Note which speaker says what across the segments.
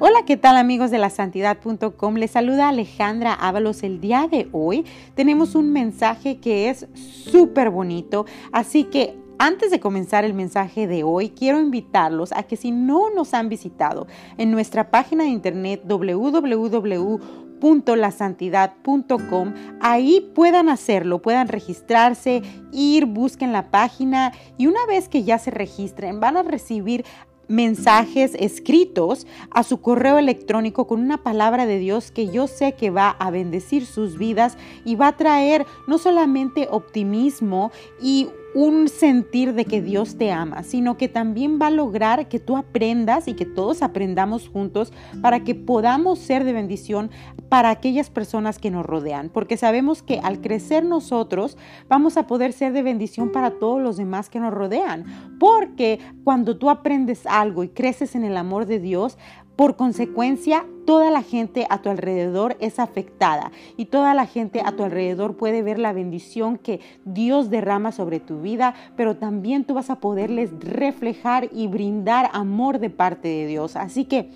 Speaker 1: Hola, ¿qué tal amigos de la santidad.com? Les saluda Alejandra Ábalos el día de hoy. Tenemos un mensaje que es súper bonito, así que antes de comenzar el mensaje de hoy, quiero invitarlos a que si no nos han visitado en nuestra página de internet www.lasantidad.com, ahí puedan hacerlo, puedan registrarse, ir, busquen la página y una vez que ya se registren van a recibir mensajes escritos a su correo electrónico con una palabra de Dios que yo sé que va a bendecir sus vidas y va a traer no solamente optimismo y un sentir de que Dios te ama, sino que también va a lograr que tú aprendas y que todos aprendamos juntos para que podamos ser de bendición para aquellas personas que nos rodean, porque sabemos que al crecer nosotros vamos a poder ser de bendición para todos los demás que nos rodean, porque cuando tú aprendes algo y creces en el amor de Dios, por consecuencia, toda la gente a tu alrededor es afectada y toda la gente a tu alrededor puede ver la bendición que Dios derrama sobre tu vida, pero también tú vas a poderles reflejar y brindar amor de parte de Dios. Así que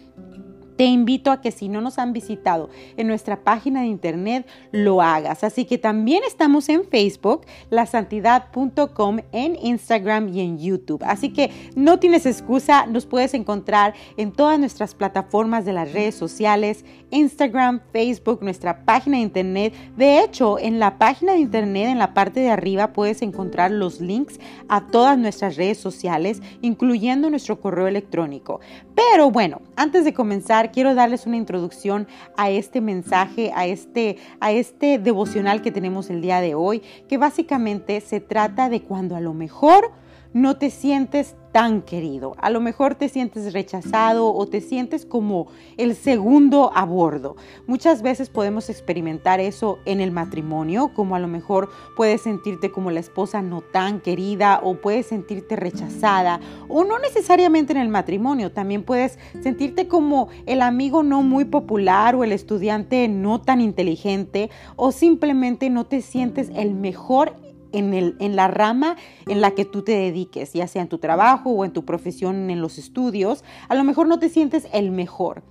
Speaker 1: te invito a que si no nos han visitado en nuestra página de internet, lo hagas. Así que también estamos en Facebook, lasantidad.com, en Instagram y en YouTube. Así que no tienes excusa, nos puedes encontrar en todas nuestras plataformas de las redes sociales, Instagram, Facebook, nuestra página de internet. De hecho, en la página de internet, en la parte de arriba, puedes encontrar los links a todas nuestras redes sociales, incluyendo nuestro correo electrónico. Pero bueno, antes de comenzar, quiero darles una introducción a este mensaje, a este, a este devocional que tenemos el día de hoy, que básicamente se trata de cuando a lo mejor no te sientes tan querido. A lo mejor te sientes rechazado o te sientes como el segundo a bordo. Muchas veces podemos experimentar eso en el matrimonio, como a lo mejor puedes sentirte como la esposa no tan querida o puedes sentirte rechazada o no necesariamente en el matrimonio, también puedes sentirte como el amigo no muy popular o el estudiante no tan inteligente o simplemente no te sientes el mejor en, el, en la rama en la que tú te dediques, ya sea en tu trabajo o en tu profesión, en los estudios, a lo mejor no te sientes el mejor.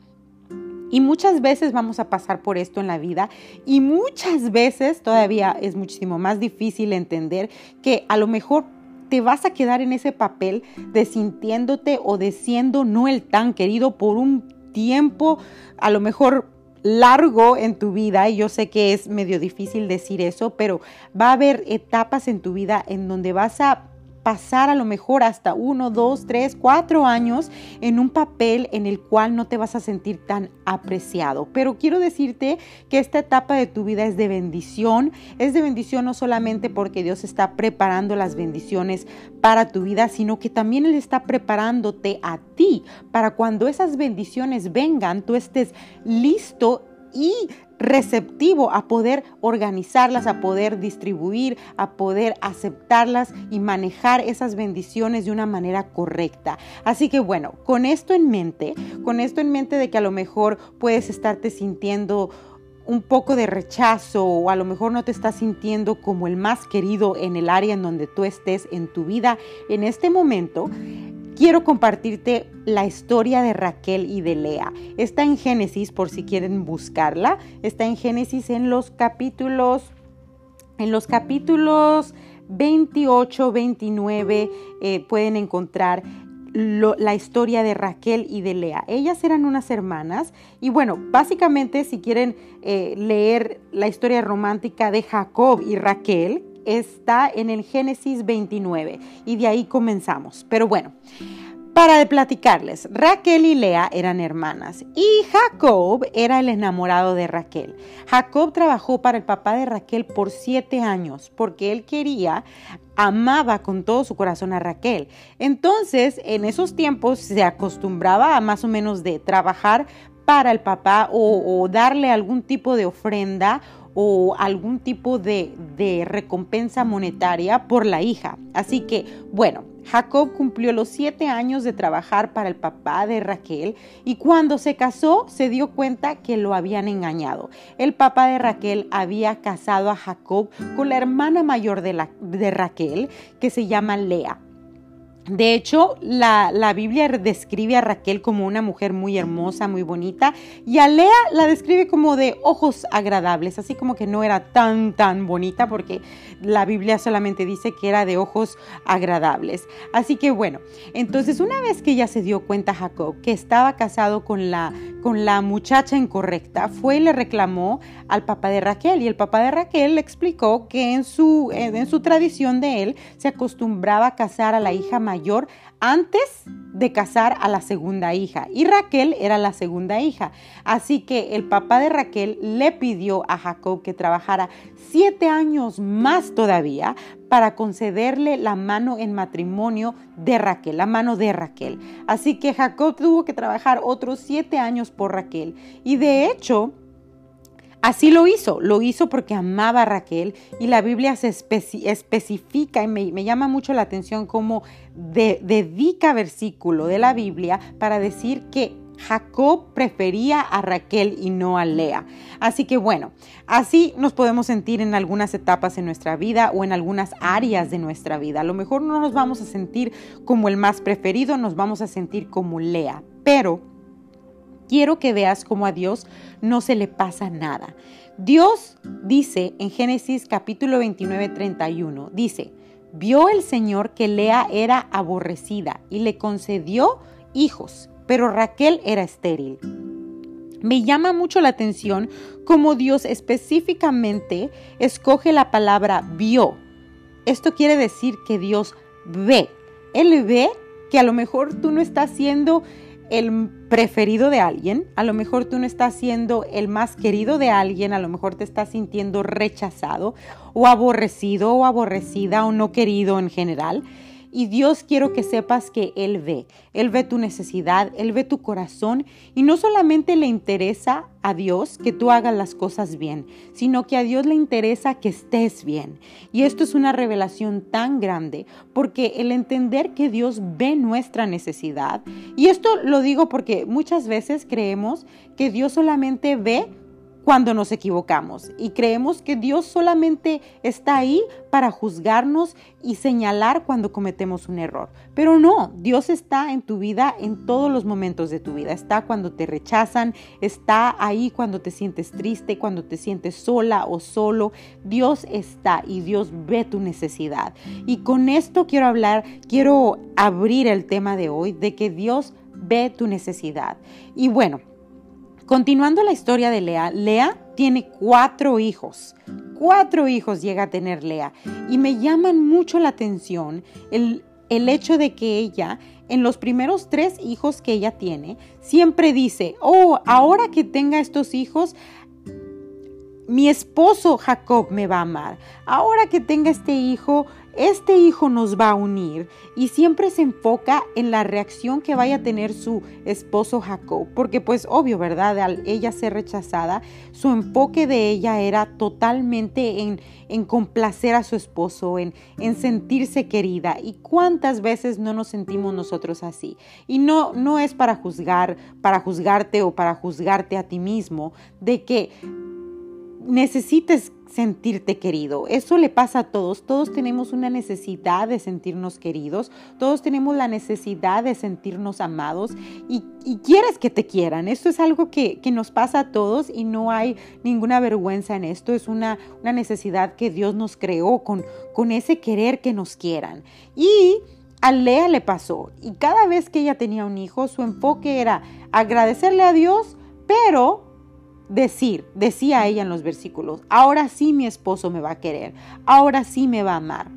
Speaker 1: Y muchas veces vamos a pasar por esto en la vida y muchas veces todavía es muchísimo más difícil entender que a lo mejor te vas a quedar en ese papel de sintiéndote o de siendo no el tan querido por un tiempo, a lo mejor largo en tu vida, y yo sé que es medio difícil decir eso, pero va a haber etapas en tu vida en donde vas a pasar a lo mejor hasta uno, dos, tres, cuatro años en un papel en el cual no te vas a sentir tan apreciado. Pero quiero decirte que esta etapa de tu vida es de bendición, es de bendición no solamente porque Dios está preparando las bendiciones para tu vida, sino que también Él está preparándote a ti para cuando esas bendiciones vengan, tú estés listo y receptivo a poder organizarlas, a poder distribuir, a poder aceptarlas y manejar esas bendiciones de una manera correcta. Así que bueno, con esto en mente, con esto en mente de que a lo mejor puedes estarte sintiendo un poco de rechazo o a lo mejor no te estás sintiendo como el más querido en el área en donde tú estés en tu vida en este momento, quiero compartirte la historia de Raquel y de Lea. Está en Génesis por si quieren buscarla. Está en Génesis en los capítulos en los capítulos 28, 29 eh, pueden encontrar la historia de Raquel y de Lea. Ellas eran unas hermanas y bueno, básicamente si quieren eh, leer la historia romántica de Jacob y Raquel, está en el Génesis 29 y de ahí comenzamos. Pero bueno, para platicarles, Raquel y Lea eran hermanas y Jacob era el enamorado de Raquel. Jacob trabajó para el papá de Raquel por siete años porque él quería, amaba con todo su corazón a Raquel. Entonces, en esos tiempos se acostumbraba a más o menos de trabajar para el papá o, darle algún tipo de ofrenda o algún tipo de, de, recompensa monetaria por la hija. Así que, bueno, Jacob cumplió los siete años de trabajar para el papá de Raquel y cuando se casó se dio cuenta que lo habían engañado. El papá de Raquel había casado a Jacob con la hermana mayor de, la, de Raquel que se llama Lea. De hecho, la, la, Biblia describe a Raquel como una mujer muy hermosa, muy bonita, y a Lea la describe como de ojos agradables, así como que no era tan, tan bonita, porque la Biblia solamente dice que era de ojos agradables. Así que bueno, entonces una vez que ella se dio cuenta Jacob que estaba casado con la, con la muchacha incorrecta, fue y le reclamó al papá de Raquel, y el papá de Raquel le explicó que en su, en su tradición de él se acostumbraba a casar a la hija mayor antes de casar a la segunda hija y Raquel era la segunda hija. Así que el papá de Raquel le pidió a Jacob que trabajara siete años más todavía para concederle la mano en matrimonio de Raquel, la mano de Raquel. Así que Jacob tuvo que trabajar otros siete años por Raquel y de hecho Así lo hizo, lo hizo porque amaba a Raquel y la Biblia se especifica y me, llama mucho la atención cómo dedica versículo de la Biblia para decir que Jacob prefería a Raquel y no a Lea. Así que bueno, así nos podemos sentir en algunas etapas en nuestra vida o en algunas áreas de nuestra vida. A lo mejor no nos vamos a sentir como el más preferido, nos vamos a sentir como Lea, pero quiero que veas cómo a Dios no se le pasa nada. Dios dice en Génesis capítulo 29, 31, dice, vio el Señor que Lea era aborrecida y le concedió hijos, pero Raquel era estéril. Me llama mucho la atención cómo Dios específicamente escoge la palabra vio. Esto quiere decir que Dios ve. Él ve que a lo mejor tú no estás siendo el preferido de alguien, a lo mejor tú no estás siendo el más querido de alguien, a lo mejor te estás sintiendo rechazado o aborrecido o aborrecida o no querido en general. Y Dios quiero que sepas que Él ve, Él ve tu necesidad, Él ve tu corazón y no solamente le interesa a Dios que tú hagas las cosas bien, sino que a Dios le interesa que estés bien. Y esto es una revelación tan grande porque el entender que Dios ve nuestra necesidad, y esto lo digo porque muchas veces creemos que Dios solamente ve cuando nos equivocamos y creemos que Dios solamente está ahí para juzgarnos y señalar cuando cometemos un error. Pero no, Dios está en tu vida en todos los momentos de tu vida. Está cuando te rechazan, está ahí cuando te sientes triste, cuando te sientes sola o solo. Dios está y Dios ve tu necesidad. Y con esto quiero hablar, quiero abrir el tema de hoy de que Dios ve tu necesidad. Y bueno, Continuando la historia de Lea, Lea tiene cuatro hijos. Cuatro hijos llega a tener Lea. Y me llaman mucho la atención el, el hecho de que ella, en los primeros tres hijos que ella tiene, siempre dice, oh, ahora que tenga estos hijos, mi esposo Jacob me va a amar. Ahora que tenga este hijo, este hijo nos va a unir y siempre se enfoca en la reacción que vaya a tener su esposo Jacob, porque pues obvio, ¿verdad? Al ella ser rechazada, su enfoque de ella era totalmente en, en complacer a su esposo, en, en sentirse querida. ¿Y cuántas veces no nos sentimos nosotros así? Y no, no es para juzgar, para juzgarte o para juzgarte a ti mismo, de que necesites sentirte querido. Eso le pasa a todos. Todos tenemos una necesidad de sentirnos queridos. Todos tenemos la necesidad de sentirnos amados y, quieres que te quieran. Esto es algo que, nos pasa a todos y no hay ninguna vergüenza en esto. Es una, una necesidad que Dios nos creó con, con ese querer que nos quieran. Y a Lea le pasó. Y cada vez que ella tenía un hijo, su enfoque era agradecerle a Dios, pero decir, decía ella en los versículos, ahora sí mi esposo me va a querer, ahora sí me va a amar.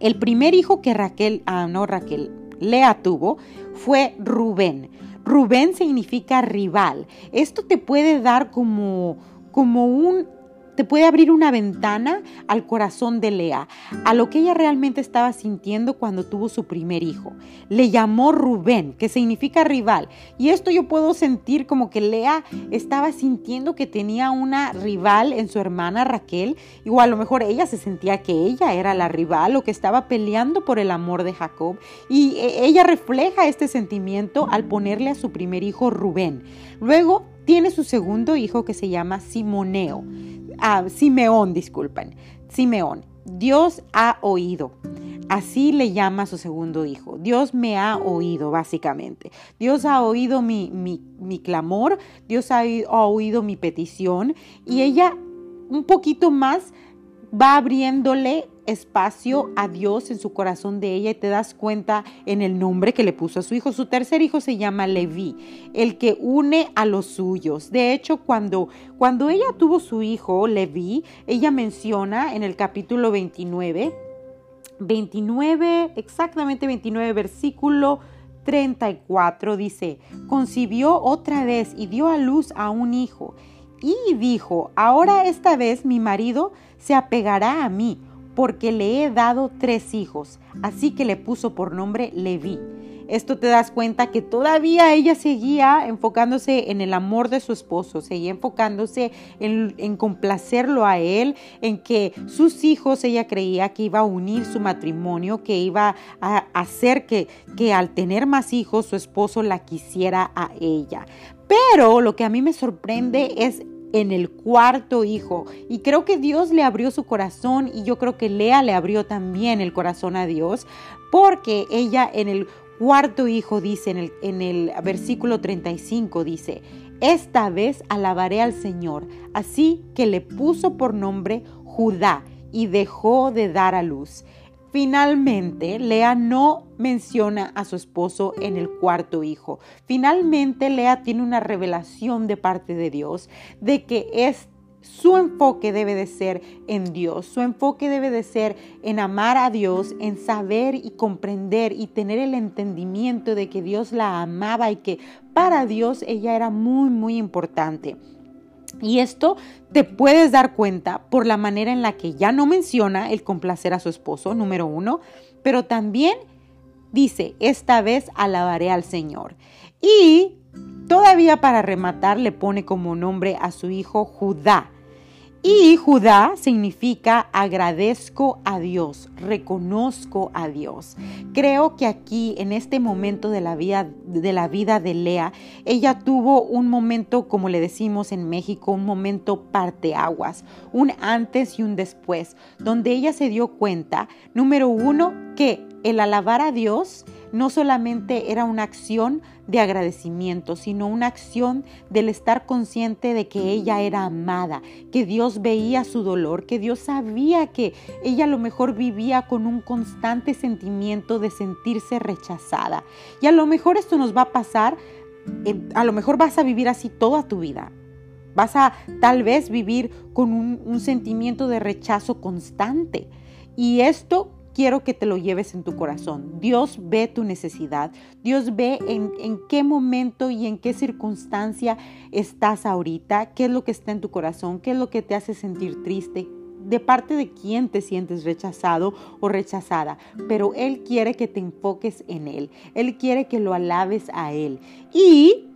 Speaker 1: El primer hijo que Raquel, ah, no Raquel, Lea tuvo fue Rubén. Rubén significa rival. Esto te puede dar como, como un te puede abrir una ventana al corazón de Lea, a lo que ella realmente estaba sintiendo cuando tuvo su primer hijo. Le llamó Rubén, que significa rival. Y esto yo puedo sentir como que Lea estaba sintiendo que tenía una rival en su hermana Raquel, o a lo mejor ella se sentía que ella era la rival o que estaba peleando por el amor de Jacob. Y e, ella refleja este sentimiento al ponerle a su primer hijo Rubén. Luego tiene su segundo hijo que se llama Simoneo. Ah, Simeón, disculpen. Simeón. Dios ha oído. Así le llama a su segundo hijo. Dios me ha oído, básicamente. Dios ha oído mi, mi, clamor, Dios ha, ha oído mi petición y ella un poquito más va abriéndole espacio a Dios en su corazón de ella y te das cuenta en el nombre que le puso a su hijo. Su tercer hijo se llama Leví, el que une a los suyos. De hecho, cuando, cuando ella tuvo su hijo, Leví, ella menciona en el capítulo 29, 29, exactamente 29, versículo 34, dice, concibió otra vez y dio a luz a un hijo. Y dijo, ahora esta vez mi marido se apegará a mí porque le he dado tres hijos, así que le puso por nombre Leví. Esto te das cuenta que todavía ella seguía enfocándose en el amor de su esposo, seguía enfocándose en, complacerlo a él, en que sus hijos ella creía que iba a unir su matrimonio, que iba a hacer que, que al tener más hijos su esposo la quisiera a ella. Pero lo que a mí me sorprende es en el cuarto hijo. Y creo que Dios le abrió su corazón y yo creo que Lea le abrió también el corazón a Dios, porque ella en el cuarto hijo dice, en el, en el versículo 35 dice, esta vez alabaré al Señor, así que le puso por nombre Judá y dejó de dar a luz. Finalmente, Lea no menciona a su esposo en el cuarto hijo. Finalmente, Lea tiene una revelación de parte de Dios de que es su enfoque debe de ser en Dios, su enfoque debe de ser en amar a Dios, en saber y comprender y tener el entendimiento de que Dios la amaba y que para Dios ella era muy, muy importante. Y esto te puedes dar cuenta por la manera en la que ya no menciona el complacer a su esposo, número uno, pero también dice, esta vez alabaré al Señor. Y todavía para rematar le pone como nombre a su hijo Judá. Y Judá significa agradezco a Dios, reconozco a Dios. Creo que aquí, en este momento de la vida de, la vida de Lea, ella tuvo un momento, como le decimos en México, un momento parteaguas, un antes y un después, donde ella se dio cuenta, número uno, que el alabar a Dios no solamente era una acción de agradecimiento, sino una acción del estar consciente de que ella era amada, que Dios veía su dolor, que Dios sabía que ella a lo mejor vivía con un constante sentimiento de sentirse rechazada. Y a lo mejor esto nos va a pasar, a lo mejor vas a vivir así toda tu vida. Vas a tal vez vivir con un, un sentimiento de rechazo constante. Y esto quiero que te lo lleves en tu corazón. Dios ve tu necesidad. Dios ve en, en, qué momento y en qué circunstancia estás ahorita, qué es lo que está en tu corazón, qué es lo que te hace sentir triste, de parte de quién te sientes rechazado o rechazada, pero Él quiere que te enfoques en Él. Él quiere que lo alabes a Él. Y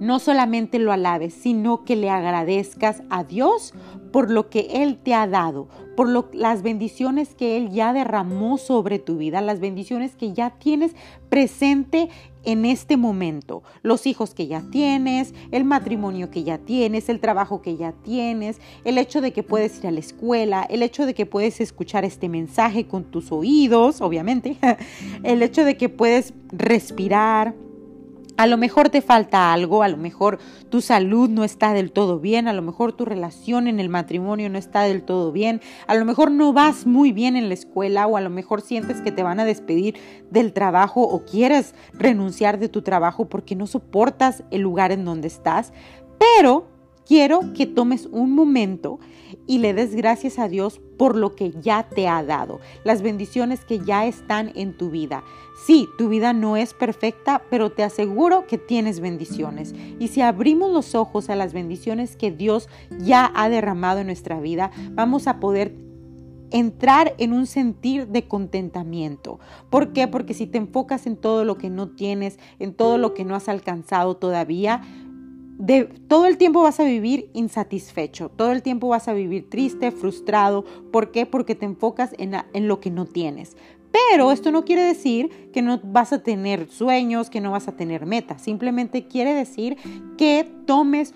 Speaker 1: no solamente lo alabes, sino que le agradezcas a Dios por lo que Él te ha dado, por las bendiciones que Él ya derramó sobre tu vida, las bendiciones que ya tienes presente en este momento, los hijos que ya tienes, el matrimonio que ya tienes, el trabajo que ya tienes, el hecho de que puedes ir a la escuela, el hecho de que puedes escuchar este mensaje con tus oídos, obviamente, el hecho de que puedes respirar, a lo mejor te falta algo, a lo mejor tu salud no está del todo bien, a lo mejor tu relación en el matrimonio no está del todo bien, a lo mejor no vas muy bien en la escuela o a lo mejor sientes que te van a despedir del trabajo o quieres renunciar de tu trabajo porque no soportas el lugar en donde estás, pero quiero que tomes un momento y le des gracias a Dios por lo que ya te ha dado, las bendiciones que ya están en tu vida. Sí, tu vida no es perfecta, pero te aseguro que tienes bendiciones. Y si abrimos los ojos a las bendiciones que Dios ya ha derramado en nuestra vida, vamos a poder entrar en un sentir de contentamiento. ¿Por qué? Porque si te enfocas en todo lo que no tienes, en todo lo que no has alcanzado todavía, de, todo el tiempo vas a vivir insatisfecho, todo el tiempo vas a vivir triste, frustrado. ¿Por qué? Porque te enfocas en, en lo que no tienes. Pero esto no quiere decir que no vas a tener sueños, que no vas a tener metas. Simplemente quiere decir que tomes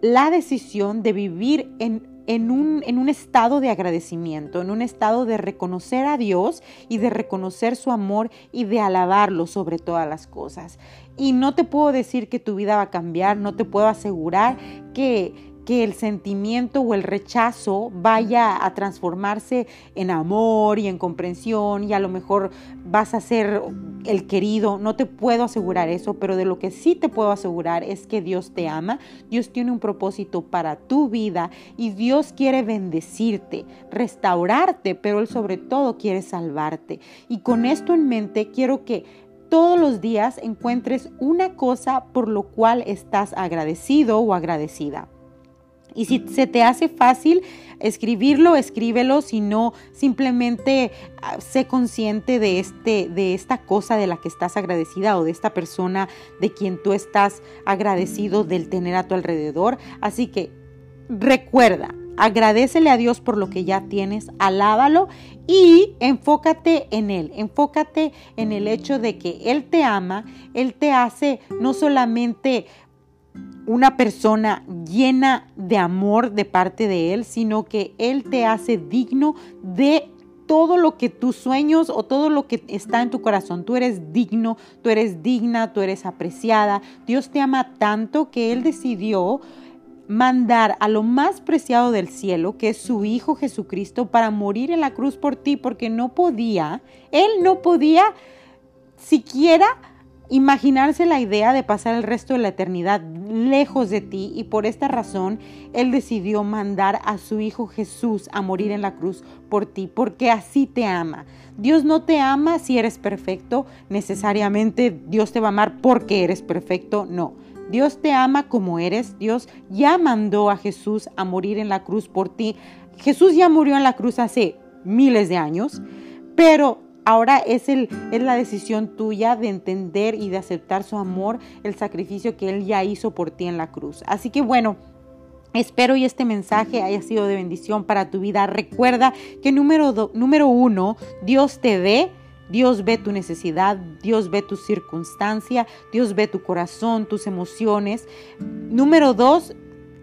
Speaker 1: la decisión de vivir en en un, en un estado de agradecimiento, en un estado de reconocer a Dios y de reconocer su amor y de alabarlo sobre todas las cosas. Y no te puedo decir que tu vida va a cambiar, no te puedo asegurar que que el sentimiento o el rechazo vaya a transformarse en amor y en comprensión y a lo mejor vas a ser el querido. No te puedo asegurar eso, pero de lo que sí te puedo asegurar es que Dios te ama, Dios tiene un propósito para tu vida y Dios quiere bendecirte, restaurarte, pero Él sobre todo quiere salvarte. Y con esto en mente quiero que todos los días encuentres una cosa por lo cual estás agradecido o agradecida. Y si se te hace fácil escribirlo, escríbelo, si no, simplemente ah, sé consciente de, este, de esta cosa de la que estás agradecida o de esta persona de quien tú estás agradecido del tener a tu alrededor. Así que recuerda, agradecele a Dios por lo que ya tienes, alábalo y enfócate en Él, enfócate en el hecho de que Él te ama, Él te hace no solamente una persona llena de amor de parte de Él, sino que Él te hace digno de todo lo que tus sueños o todo lo que está en tu corazón. Tú eres digno, tú eres digna, tú eres apreciada. Dios te ama tanto que Él decidió mandar a lo más preciado del cielo, que es su Hijo Jesucristo, para morir en la cruz por ti, porque no podía, Él no podía siquiera imaginarse la idea de pasar el resto de la eternidad lejos de ti y por esta razón Él decidió mandar a su Hijo Jesús a morir en la cruz por ti, porque así te ama. Dios no te ama si eres perfecto, necesariamente Dios te va a amar porque eres perfecto, no. Dios te ama como eres, Dios ya mandó a Jesús a morir en la cruz por ti. Jesús ya murió en la cruz hace miles de años, pero Ahora es, el, es la decisión tuya de entender y de aceptar su amor, el sacrificio que Él ya hizo por ti en la cruz. Así que bueno, Espero y este mensaje haya sido de bendición para tu vida. Recuerda que número, número uno, Dios te ve, Dios ve tu necesidad, Dios ve tu circunstancia, Dios ve tu corazón, tus emociones. Número dos,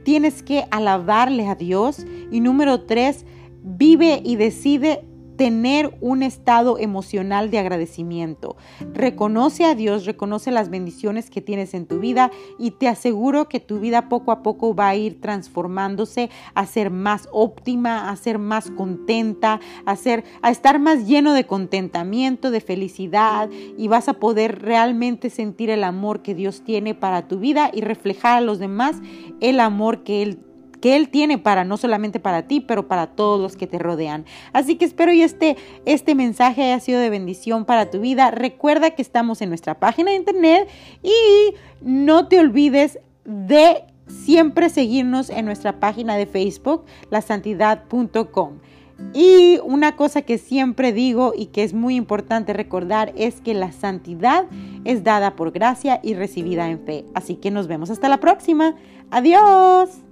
Speaker 1: tienes que alabarle a Dios. Y número tres, vive y decide tener un estado emocional de agradecimiento. Reconoce a Dios, reconoce las bendiciones que tienes en tu vida y te aseguro que tu vida poco a poco va a ir transformándose a ser más óptima, a ser más contenta, a, ser, a estar más lleno de contentamiento, de felicidad y vas a poder realmente sentir el amor que Dios tiene para tu vida y reflejar a los demás el amor que Él que Él tiene para no solamente para ti, pero para todos los que te rodean. Así que espero y este, este mensaje haya sido de bendición para tu vida. Recuerda que estamos en nuestra página de internet y no te olvides de siempre seguirnos en nuestra página de Facebook, lasantidad.com. Y una cosa que siempre digo y que es muy importante recordar es que la santidad es dada por gracia y recibida en fe. Así que nos vemos hasta la próxima. Adiós.